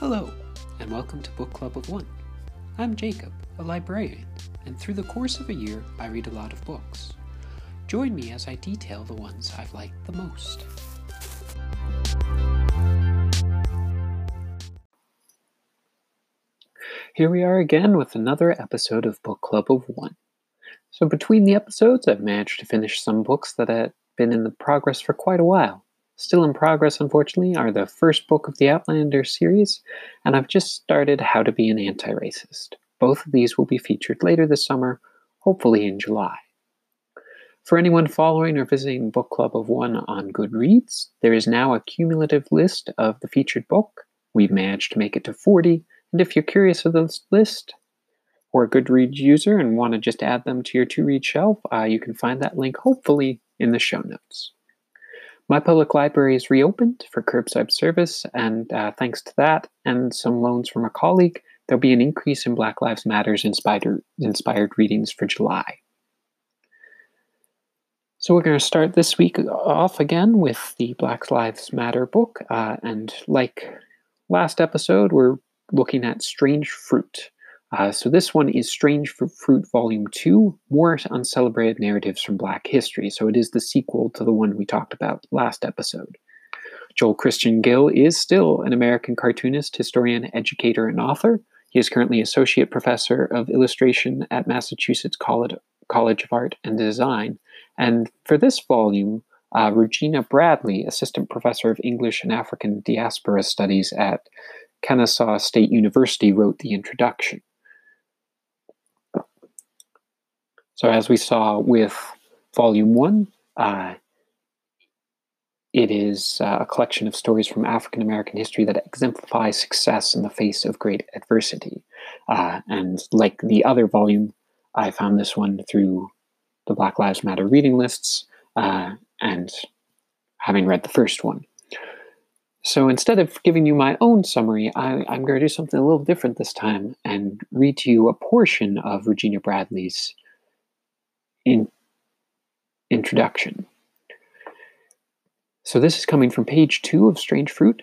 Hello, and welcome to Book Club of One. I'm Jacob, a librarian, and through the course of a year, I read a lot of books. Join me as I detail the ones I've liked the most. Here we are again with another episode of Book Club of One. So, between the episodes, I've managed to finish some books that had been in the progress for quite a while. Still in progress, unfortunately, are the first book of the Outlander series, and I've just started How to Be an Anti Racist. Both of these will be featured later this summer, hopefully in July. For anyone following or visiting Book Club of One on Goodreads, there is now a cumulative list of the featured book. We've managed to make it to 40, and if you're curious of this list, or a Goodreads user and want to just add them to your to read shelf, uh, you can find that link hopefully in the show notes. My public library is reopened for curbside service, and uh, thanks to that and some loans from a colleague, there'll be an increase in Black Lives Matter's inspired, readings for July. So we're going to start this week off again with the Black Lives Matter book, uh, and like last episode, we're looking at Strange Fruit uh, so this one is Strange Fruit Volume 2, More Uncelebrated Narratives from Black History. So it is the sequel to the one we talked about last episode. Joel Christian Gill is still an American cartoonist, historian, educator, and author. He is currently Associate Professor of Illustration at Massachusetts College, College of Art and Design. And for this volume, uh, Regina Bradley, Assistant Professor of English and African Diaspora Studies at Kennesaw State University, wrote the introduction. So, as we saw with Volume 1, uh, it is uh, a collection of stories from African American history that exemplify success in the face of great adversity. Uh, and like the other volume, I found this one through the Black Lives Matter reading lists uh, and having read the first one. So instead of giving you my own summary, I, am going to do something a little different this time and read to you a portion of Regina Bradley's in introduction. So this is coming from page two of Strange Fruit.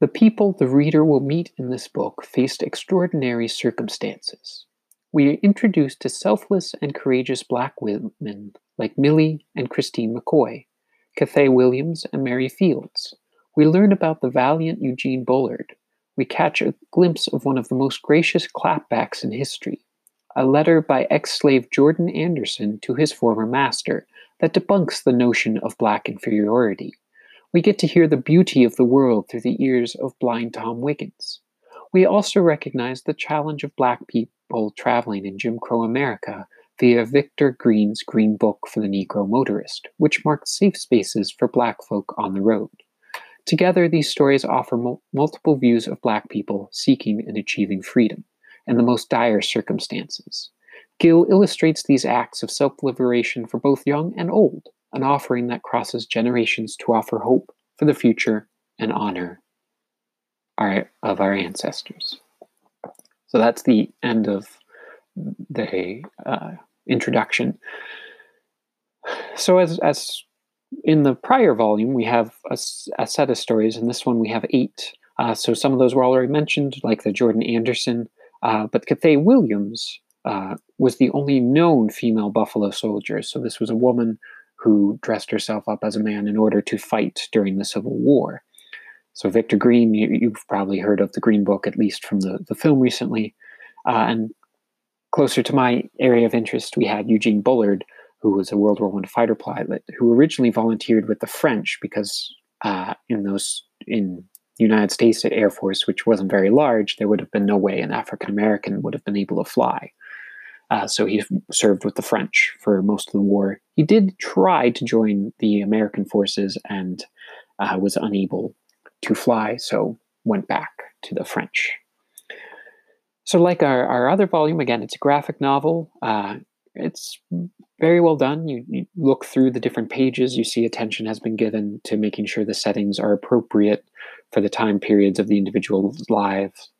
The people the reader will meet in this book faced extraordinary circumstances. We are introduced to selfless and courageous black women like Millie and Christine McKoy, Cathay Williams and Mary Fields. We learn about the valiant Eugene Bullard. We catch a glimpse of one of the most gracious clapbacks in history, a letter by ex slave Jordan Anderson to his former master that debunks the notion of black inferiority. We get to hear the beauty of the world through the ears of blind Tom Wiggins. We also recognize the challenge of black people traveling in Jim Crow America via Victor Green's Green Book for the Negro Motorist, which marked safe spaces for black folk on the road. Together, these stories offer mul- multiple views of black people seeking and achieving freedom and the most dire circumstances. Gill illustrates these acts of self liberation for both young and old, an offering that crosses generations to offer hope for the future and honor our, of our ancestors. So that's the end of the uh, introduction. So, as, as in the prior volume, we have a, a, set of stories, and this one we have eight. Uh, so, some of those were already mentioned, like the Jordan Anderson uh, but Cathay Williams uh, was the only known female Buffalo soldier. So this was a woman who dressed herself up as a man in order to fight during the Civil War. So Victor Green, you, have probably heard of the Green Book, at least from the, the film recently. Uh, and closer to my area of interest, we had Eugene Bullard, who was a World War I fighter pilot, who originally volunteered with the French because uh, in those in United States Air Force, which wasn't very large, there would have been no way an African American would have been able to fly. Uh, so he served with the French for most of the war. He did try to join the American forces and uh, was unable to fly, so went back to the French. So, like our, our other volume, again, it's a graphic novel. Uh, it's very well done. You, you, look through the different pages, you see attention has been given to making sure the settings are appropriate for the time periods of the individual's lives.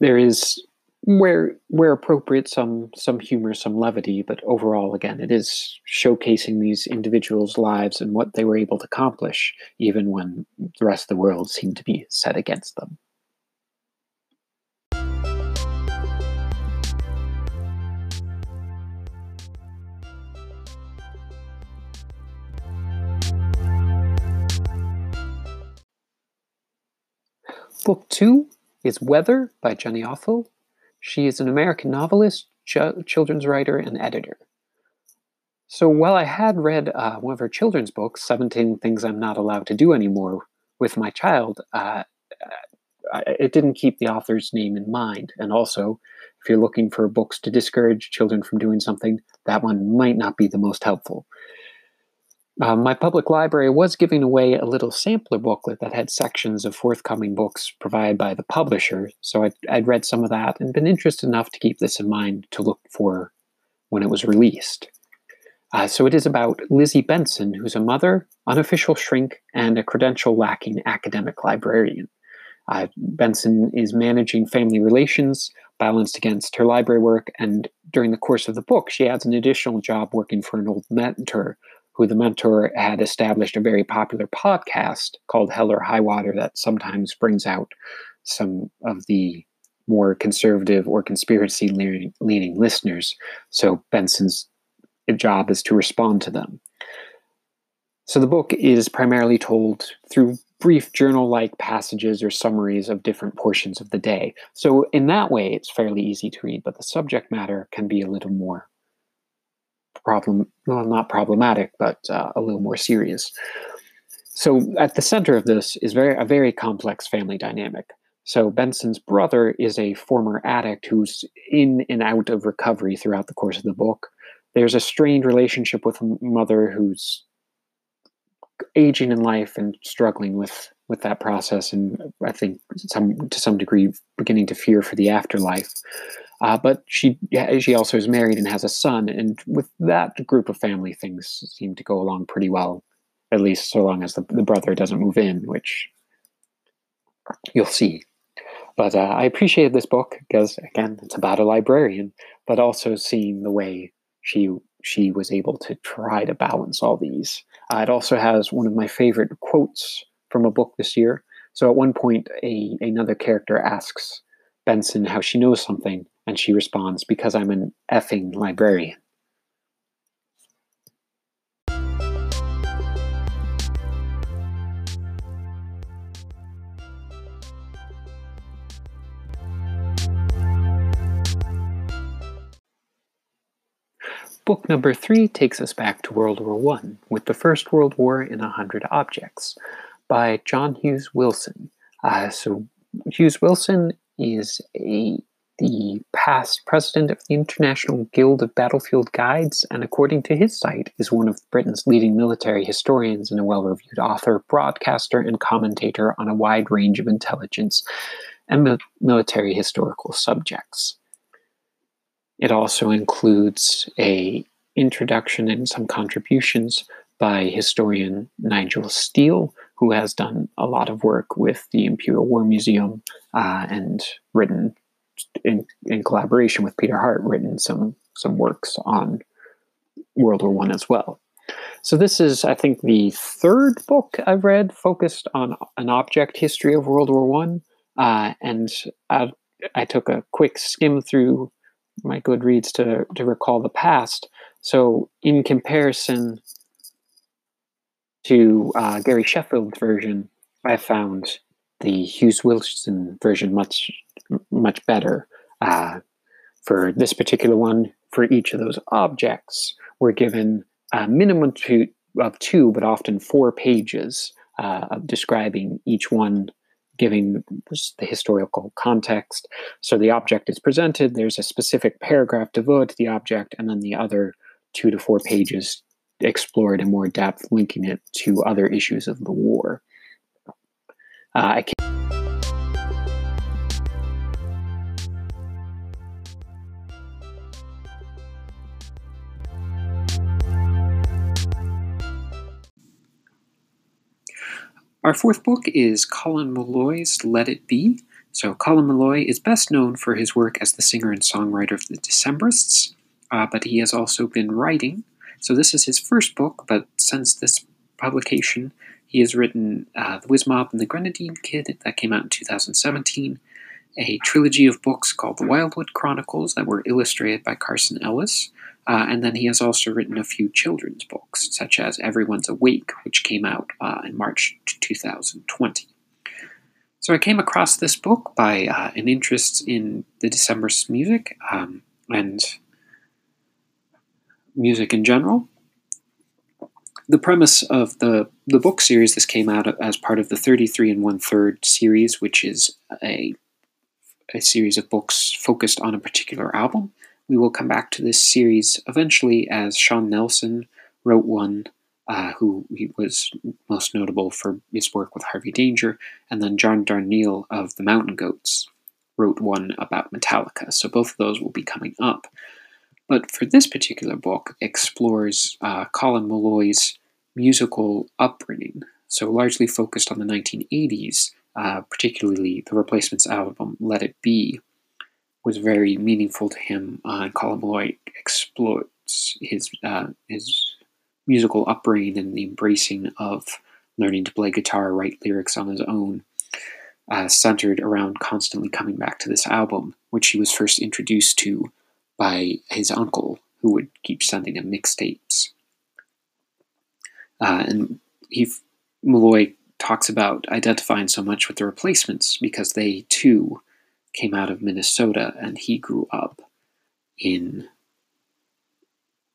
There is where where appropriate, some some humor, some levity, but overall, again, it is showcasing these individuals' lives and what they were able to accomplish, even when the rest of the world seemed to be set against them. Book two is Weather by Jenny Offill. She is an American novelist, ch- children's writer, and editor. So while I had read uh, one of her children's books, 17 Things I'm Not Allowed to Do Anymore, with my child, uh, it didn't keep the author's name in mind. And also, if you're looking for books to discourage children from doing something, that one might not be the most helpful. Uh, my public library was giving away a little sampler booklet that had sections of forthcoming books provided by the publisher, so I'd, I'd, read some of that and been interested enough to keep this in mind to look for when it was released. Uh, so it is about Lizzie Benson, who's a mother, unofficial shrink, and a credential lacking academic librarian. Uh, Benson is managing family relations balanced against her library work, and during the course of the book, she adds an additional job working for an old mentor who the mentor had established a very popular podcast called Hell or High Water that sometimes brings out some of the more conservative or conspiracy leaning listeners. So Benson's job is to respond to them. So the book is primarily told through brief journal like passages or summaries of different portions of the day. So, in that way, it's fairly easy to read, but the subject matter can be a little more problem, well, not problematic, but uh, a little more serious. So at the center of this is very a very complex family dynamic. So Benson's brother is a former addict who's in and out of recovery throughout the course of the book. There's a strained relationship with a mother who's aging in life and struggling with with that process, and I think some to some degree beginning to fear for the afterlife. Uh, but she she also is married and has a son, and with that group of family, things seem to go along pretty well, at least so long as the, the brother doesn't move in, which you'll see. But uh, I appreciated this book because, again, it's about a librarian, but also seeing the way she she was able to try to balance all these. Uh, it also has one of my favorite quotes from a book this year. So at one point, a another character asks Benson how she knows something, and she responds, Because I'm an effing librarian. Book number three takes us back to World War I with the First World War in a Hundred Objects by John Hughes Wilson. Uh, so, Hughes Wilson is a the past president of the International Guild of Battlefield Guides, and according to his site, is one of Britain's leading military historians and a well reviewed author, broadcaster, and commentator on a wide range of intelligence and military historical subjects. It also includes a introduction and some contributions by historian Nigel Steel, who has done a lot of work with the Imperial War Museum uh, and written in, in collaboration with Peter Hart, written some some works on World War One as well. So this is, I think, the third book I've read focused on an object history of World War One, uh, and I, I took a quick skim through my Goodreads to to recall the past. So in comparison to uh, Gary Sheffield's version, I found the Hughes Wilson version much much better. Uh, for this particular one, for each of those objects, we're given a minimum of two, but often four pages uh, of describing each one, giving the historical context. So the object is presented, there's a specific paragraph devoted to the object, and then the other two to four pages explored in more depth, linking it to other issues of the war. Uh, I can- Our fourth book is Colin Meloy's Let It Be, So, Colin Meloy is best known for his work as the singer and songwriter of the Decemberists, uh, but he has also been writing. So, this is his first book, but since this publication, he has written uh, The Whiz Mob and the Grenadine Kid, that came out in 2017, a trilogy of books called The Wildwood Chronicles that were illustrated by Carson Ellis, uh, and then he has also written a few children's books, such as Everyone's Awake, which came out uh, in March 2020. So I came across this book by uh, an interest in the Decemberists music um, and music in general. The premise of the, the book series, this came out as part of the 33 and one third series, which is a, a series of books focused on a particular album. We will come back to this series eventually as Sean Nelson wrote one uh, who was most notable for his work with Harvey Danger, and then John Darnielle of the Mountain Goats wrote one about Metallica. So both of those will be coming up. But for this particular book, explores uh, Colin Meloy's musical upbringing, so largely focused on the 1980s, uh, particularly the Replacements album Let It Be, was very meaningful to him. Uh, and Colin Meloy exploits his uh, his musical upbringing and the embracing of learning to play guitar, write lyrics on his own, uh, centered around constantly coming back to this album, which he was first introduced to by his uncle, who would keep sending him mixtapes. Uh, and he, Meloy talks about identifying so much with the replacements because they too came out of Minnesota and he grew up in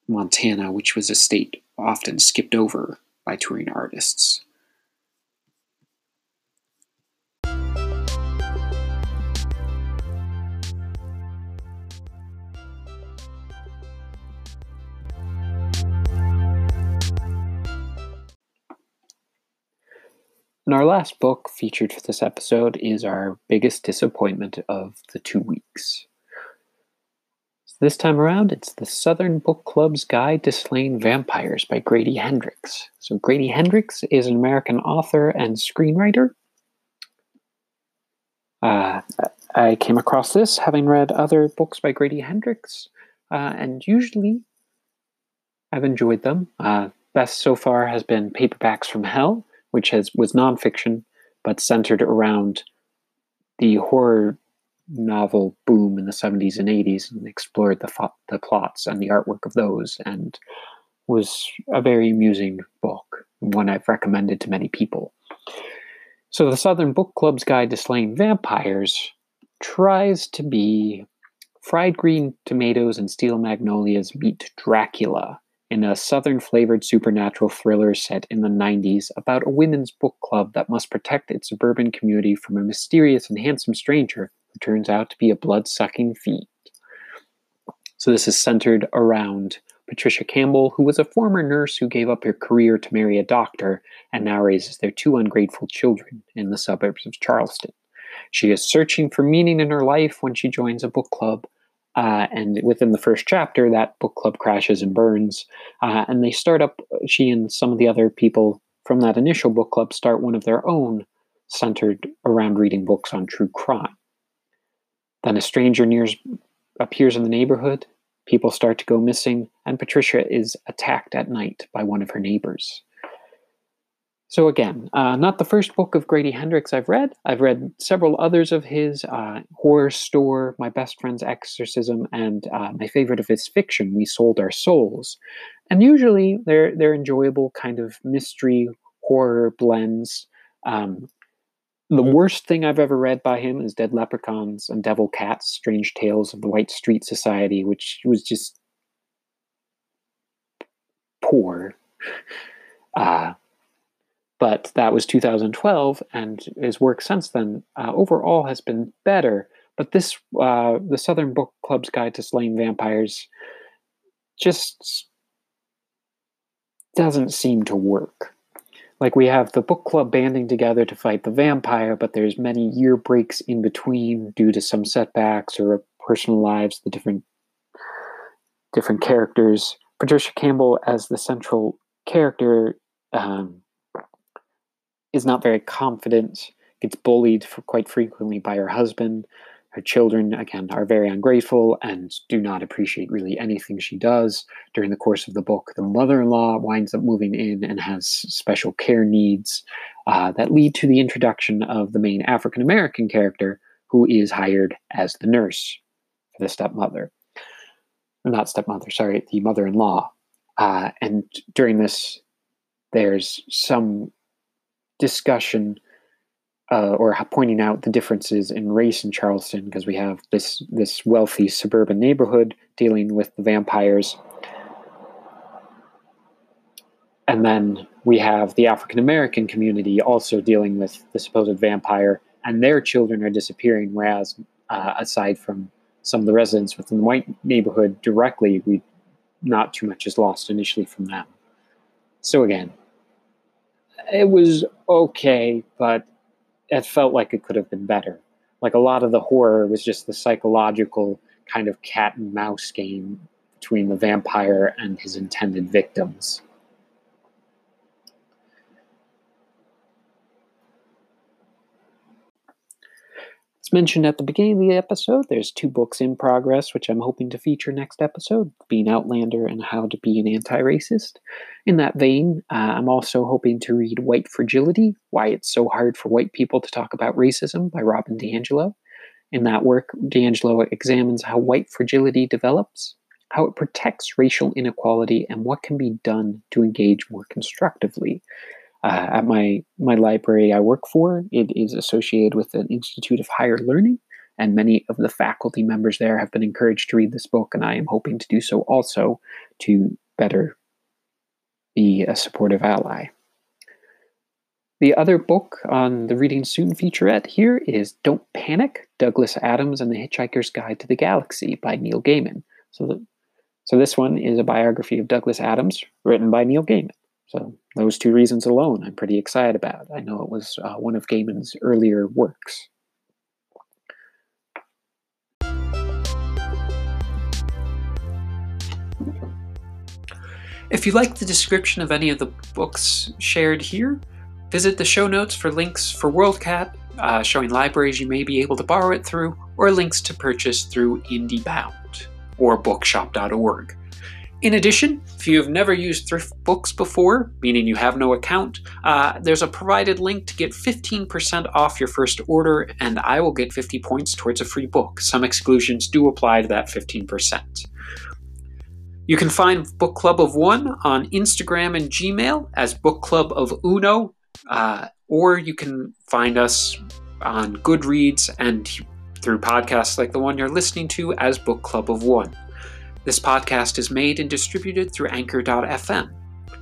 Montana, which was a state often skipped over by touring artists. And our last book featured for this episode is our biggest disappointment of the two weeks. This time around, it's the Southern Book Club's Guide to Slaying Vampires by Grady Hendrix. So, Grady Hendrix is an American author and screenwriter. Uh, I came across this having read other books by Grady Hendrix, uh, and usually I've enjoyed them. Uh, best so far has been Paperbacks from Hell, which has was nonfiction but centered around the horror novel boom in the 70s and 80s and explored the, the plots and the artwork of those and was a very amusing book, one I've recommended to many people. So, the Southern Book Club's Guide to Slaying Vampires tries to be fried green tomatoes and steel magnolias meet Dracula in a southern flavored supernatural thriller set in the 90s about a women's book club that must protect its suburban community from a mysterious and handsome stranger who turns out to be a blood sucking fiend. So, this is centered around Patricia Campbell, who was a former nurse who gave up her career to marry a doctor and now raises their two ungrateful children in the suburbs of Charleston. She is searching for meaning in her life when she joins a book club. Uh, and within the first chapter, that book club crashes and burns. Uh, and they start up, she and some of the other people from that initial book club start one of their own centered around reading books on true crime. Then a stranger nears, appears in the neighborhood, people start to go missing, and Patricia is attacked at night by one of her neighbors. So, again, uh, not the first book of Grady Hendrix I've read. I've read several others of his uh, Horrorstör, My Best Friend's Exorcism, and uh, my favorite of his fiction, We Sold Our Souls. And usually they're, they're enjoyable kind of mystery horror blends. Um, the worst thing I've ever read by him is Dead Leprechauns and Devil Cats, Strange Tales of the White Street Society, which was just poor. Uh, but that was 2012, and his work since then uh, overall has been better. But this, uh, the Southern Book Club's Guide to Slaying Vampires, just doesn't seem to work like we have the book club banding together to fight the vampire but there's many year breaks in between due to some setbacks or personal lives the different different characters patricia campbell as the central character um, is not very confident gets bullied quite frequently by her husband. Her children, again, are very ungrateful and do not appreciate really anything she does. During the course of the book, the mother in law winds up moving in and has special care needs uh, that lead to the introduction of the main African American character, who is hired as the nurse for the stepmother. Not stepmother, sorry, the mother in law. Uh, and during this, there's some discussion uh, or pointing out the differences in race in Charleston because we have this this wealthy suburban neighborhood dealing with the vampires, and then we have the African American community also dealing with the supposed vampire, and their children are disappearing. Whereas, uh, aside from some of the residents within the white neighborhood directly, we not too much is lost initially from them. So again, it was okay, but it felt like it could have been better. Like a lot of the horror was just the psychological kind of cat and mouse game between the vampire and his intended victims. As mentioned at the beginning of the episode, there's two books in progress, which I'm hoping to feature next episode Being Outlander and How to Be an Anti Racist. In that vein, uh, I'm also hoping to read White Fragility Why It's So Hard for White People to Talk About Racism by Robin DiAngelo. In that work, DiAngelo examines how white fragility develops, how it protects racial inequality, and what can be done to engage more constructively uh, at my my library I work for, it is associated with an Institute of Higher Learning, and many of the faculty members there have been encouraged to read this book, and I am hoping to do so also to better be a supportive ally. The other book on the Reading Soon featurette here is Don't Panic Douglas Adams and the Hitchhiker's Guide to the Galaxy by Neil Gaiman. So, the, so this one is a biography of Douglas Adams written by Neil Gaiman. So those two reasons alone, I'm pretty excited about. I know it was uh, one of Gaiman's earlier works. If you like the description of any of the books shared here, visit the show notes for links for WorldCat, uh, showing libraries you may be able to borrow it through, or links to purchase through IndieBound or bookshop.org. In addition, if you have never used Thrift Books before, meaning you have no account, uh, there's a provided link to get 15% off your first order, and I will get 50 points towards a free book. Some exclusions do apply to that 15%. You can find Book Club of One on Instagram and Gmail as Book Club of Uno, uh, or you can find us on Goodreads and through podcasts like the one you're listening to as Book Club of One. This podcast is made and distributed through Anchor.fm.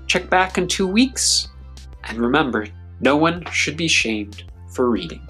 Check back in two weeks, and remember no one should be shamed for reading.